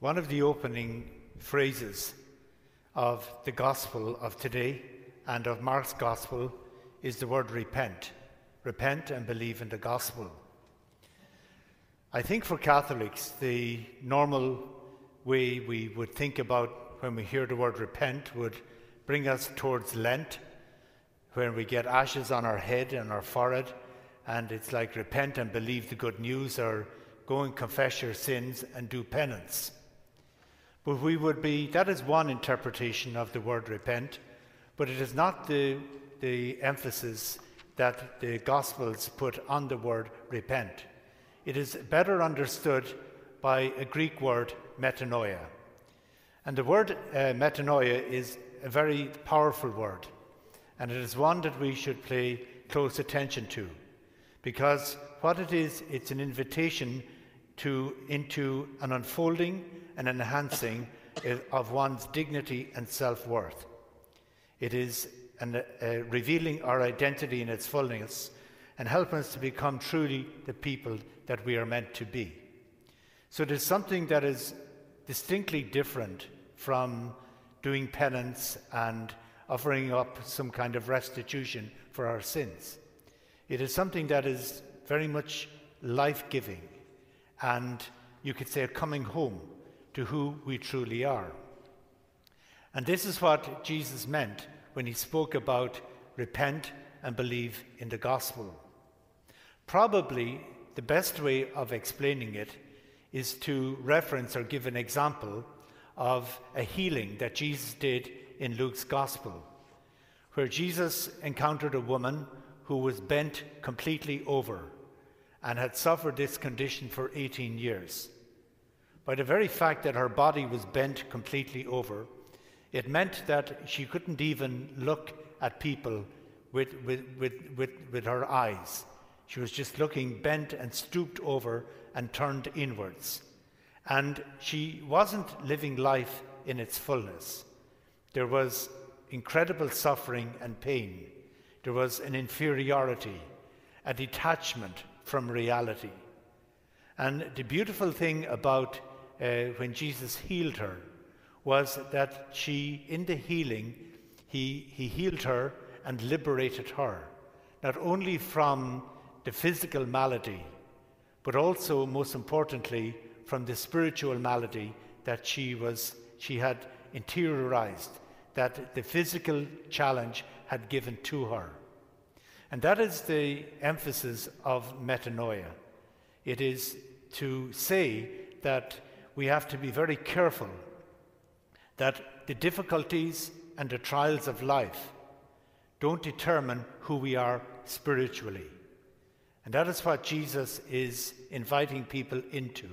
One of the opening phrases of the gospel of today and of Mark's gospel is the word repent. Repent and believe in the gospel. I think for Catholics, the normal way we would think about when we hear the word repent would bring us towards Lent, when we get ashes on our head and our forehead, and it's like repent and believe the good news, or go and confess your sins and do penance. But we would be, that is one interpretation of the word repent, but it is not the, the emphasis that the Gospels put on the word repent. It is better understood by a Greek word, metanoia. And the word uh, metanoia is a very powerful word, and it is one that we should pay close attention to, because what it is, it's an invitation to, into an unfolding and enhancing of one's dignity and self worth. It is an, uh, revealing our identity in its fullness and helping us to become truly the people that we are meant to be. So it is something that is distinctly different from doing penance and offering up some kind of restitution for our sins. It is something that is very much life giving and you could say a coming home to who we truly are. And this is what Jesus meant when he spoke about repent and believe in the gospel. Probably the best way of explaining it is to reference or give an example of a healing that Jesus did in Luke's gospel, where Jesus encountered a woman who was bent completely over and had suffered this condition for 18 years. By the very fact that her body was bent completely over, it meant that she couldn't even look at people with, with, with, with, with her eyes. She was just looking bent and stooped over and turned inwards. And she wasn't living life in its fullness. There was incredible suffering and pain. There was an inferiority, a detachment from reality. And the beautiful thing about uh, when Jesus healed her was that she, in the healing, he, he healed her and liberated her, not only from the physical malady, but also, most importantly, from the spiritual malady that she was she had interiorized, that the physical challenge had given to her. And that is the emphasis of metanoia. It is to say that we have to be very careful that the difficulties and the trials of life don't determine who we are spiritually. And that is what Jesus is inviting people into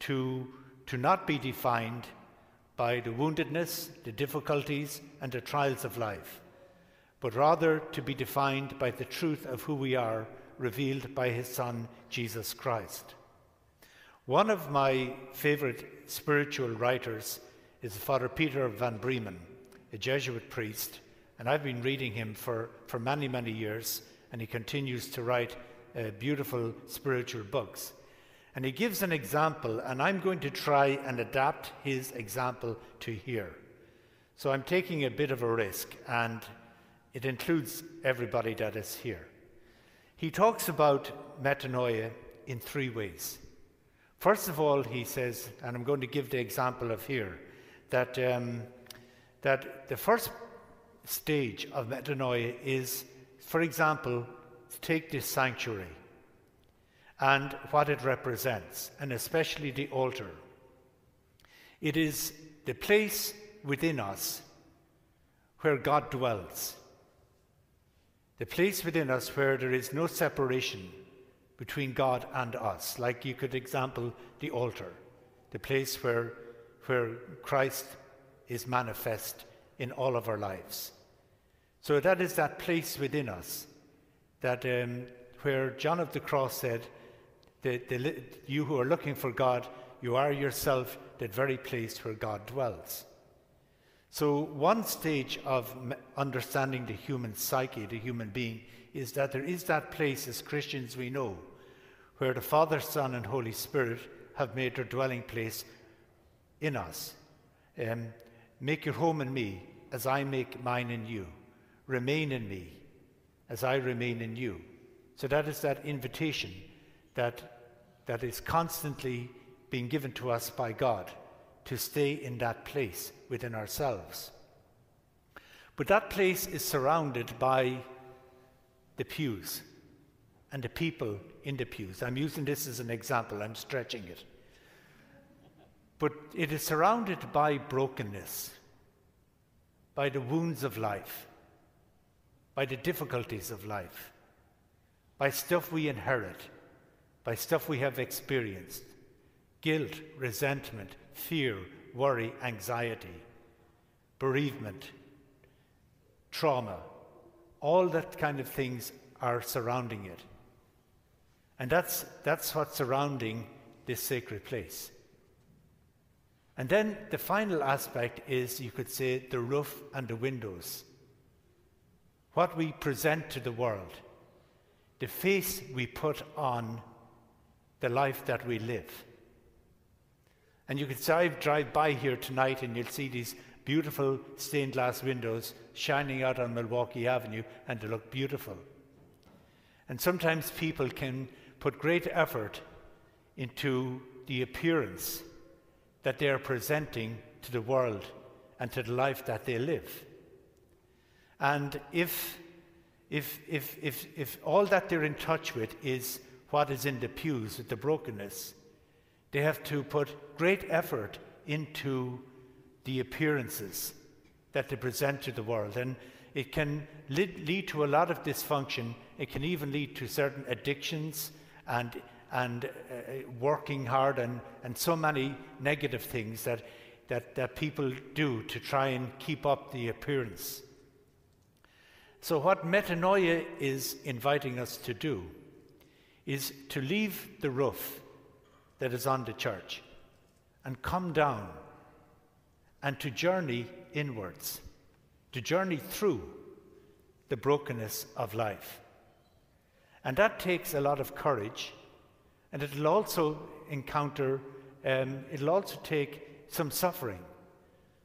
to, to not be defined by the woundedness, the difficulties, and the trials of life, but rather to be defined by the truth of who we are revealed by his Son, Jesus Christ. One of my favorite spiritual writers is Father Peter van Breemen, a Jesuit priest, and I've been reading him for, for many, many years, and he continues to write uh, beautiful spiritual books. And he gives an example, and I'm going to try and adapt his example to here. So I'm taking a bit of a risk, and it includes everybody that is here. He talks about metanoia in three ways. First of all, he says, and I'm going to give the example of here, that, um, that the first stage of metanoia is, for example, to take this sanctuary and what it represents, and especially the altar. It is the place within us where God dwells, the place within us where there is no separation between God and us. Like you could example the altar, the place where, where Christ is manifest in all of our lives. So that is that place within us that um, where John of the Cross said, the, the, You who are looking for God, you are yourself that very place where God dwells. So, one stage of understanding the human psyche, the human being, is that there is that place as Christians we know where the Father, Son, and Holy Spirit have made their dwelling place in us. Um, make your home in me as I make mine in you. Remain in me as I remain in you. So that is that invitation that, that is constantly being given to us by God to stay in that place within ourselves. But that place is surrounded by the pews and the people in the pews. I'm using this as an example, I'm stretching it. But it is surrounded by brokenness, by the wounds of life, by the difficulties of life, by stuff we inherit, by stuff we have experienced guilt, resentment, fear, worry, anxiety, bereavement, trauma, all that kind of things are surrounding it. And that's, that's what's surrounding this sacred place. And then the final aspect is, you could say, the roof and the windows. What we present to the world, the face we put on the life that we live. And you could drive, drive by here tonight and you'll see these beautiful stained glass windows shining out on Milwaukee Avenue, and they look beautiful. And sometimes people can put great effort into the appearance that they are presenting to the world and to the life that they live. And if, if, if, if, if all that they're in touch with is what is in the pews, with the brokenness, they have to put great effort into the appearances that they present to the world. And it can lead, lead to a lot of dysfunction. It can even lead to certain addictions and, and uh, working hard and, and so many negative things that, that, that people do to try and keep up the appearance. So, what metanoia is inviting us to do is to leave the roof that is on the church and come down and to journey inwards, to journey through the brokenness of life. And that takes a lot of courage, and it'll also encounter, um, it'll also take some suffering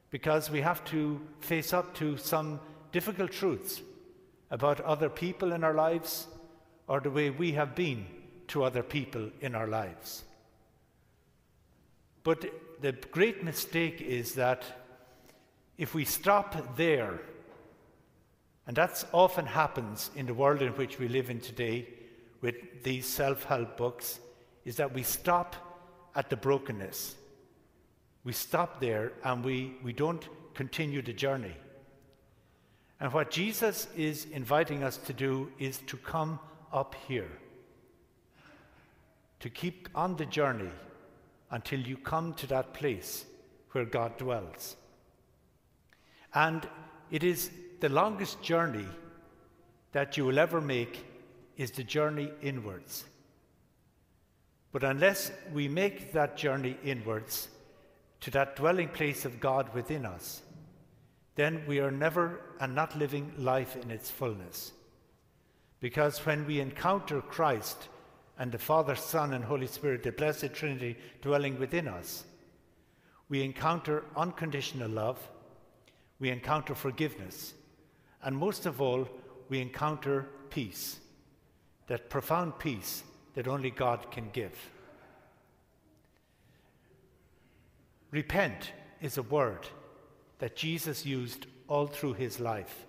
because we have to face up to some difficult truths about other people in our lives or the way we have been to other people in our lives. But the great mistake is that if we stop there, and that often happens in the world in which we live in today with these self help books, is that we stop at the brokenness. We stop there and we, we don't continue the journey. And what Jesus is inviting us to do is to come up here, to keep on the journey until you come to that place where God dwells. And it is the longest journey that you will ever make is the journey inwards. But unless we make that journey inwards to that dwelling place of God within us, then we are never and not living life in its fullness. Because when we encounter Christ and the Father, Son, and Holy Spirit, the blessed Trinity dwelling within us, we encounter unconditional love, we encounter forgiveness, and most of all, we encounter peace, that profound peace that only God can give. Repent is a word that Jesus used all through his life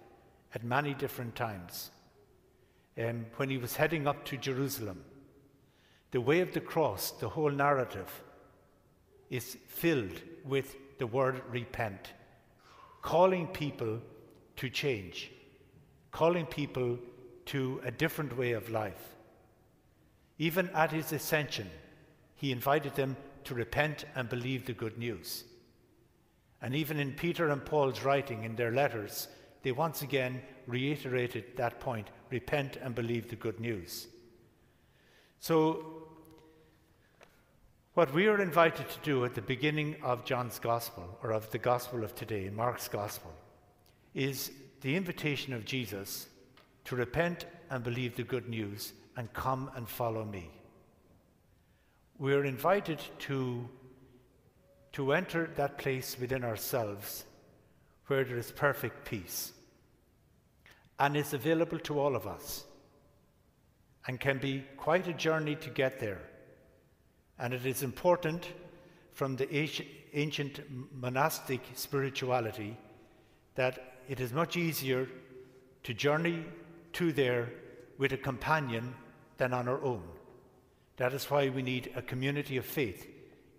at many different times. Um, when he was heading up to Jerusalem, the way of the cross, the whole narrative, is filled with the word repent, calling people to change, calling people to a different way of life. Even at his ascension, he invited them to repent and believe the good news. And even in Peter and Paul's writing in their letters, they once again reiterated that point repent and believe the good news. So what we are invited to do at the beginning of John's Gospel, or of the Gospel of today, Mark's Gospel, is the invitation of Jesus to repent and believe the good news and come and follow me. We are invited to to enter that place within ourselves where there is perfect peace and is available to all of us and can be quite a journey to get there. And it is important from the ancient monastic spirituality that it is much easier to journey to there with a companion than on our own. That is why we need a community of faith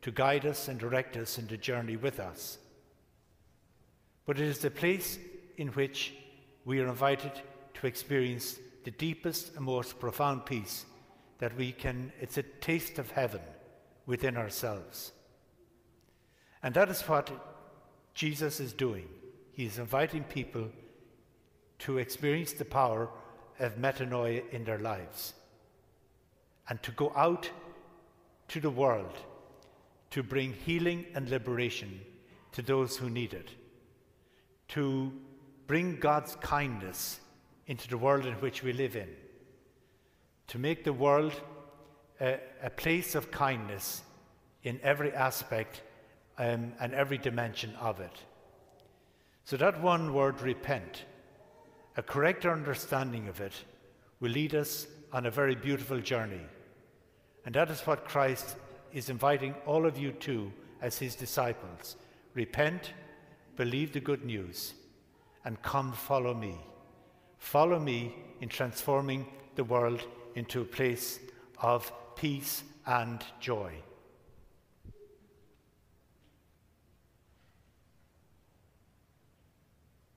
to guide us and direct us in the journey with us. But it is the place in which we are invited to experience the deepest and most profound peace that we can, it's a taste of heaven within ourselves. And that is what Jesus is doing. He is inviting people to experience the power of metanoia in their lives and to go out to the world to bring healing and liberation to those who need it, to bring God's kindness into the world in which we live in, to make the world a, a place of kindness in every aspect um, and every dimension of it. So, that one word, repent, a correct understanding of it, will lead us on a very beautiful journey. And that is what Christ is inviting all of you to as his disciples. Repent, believe the good news, and come follow me. Follow me in transforming the world into a place of peace and joy.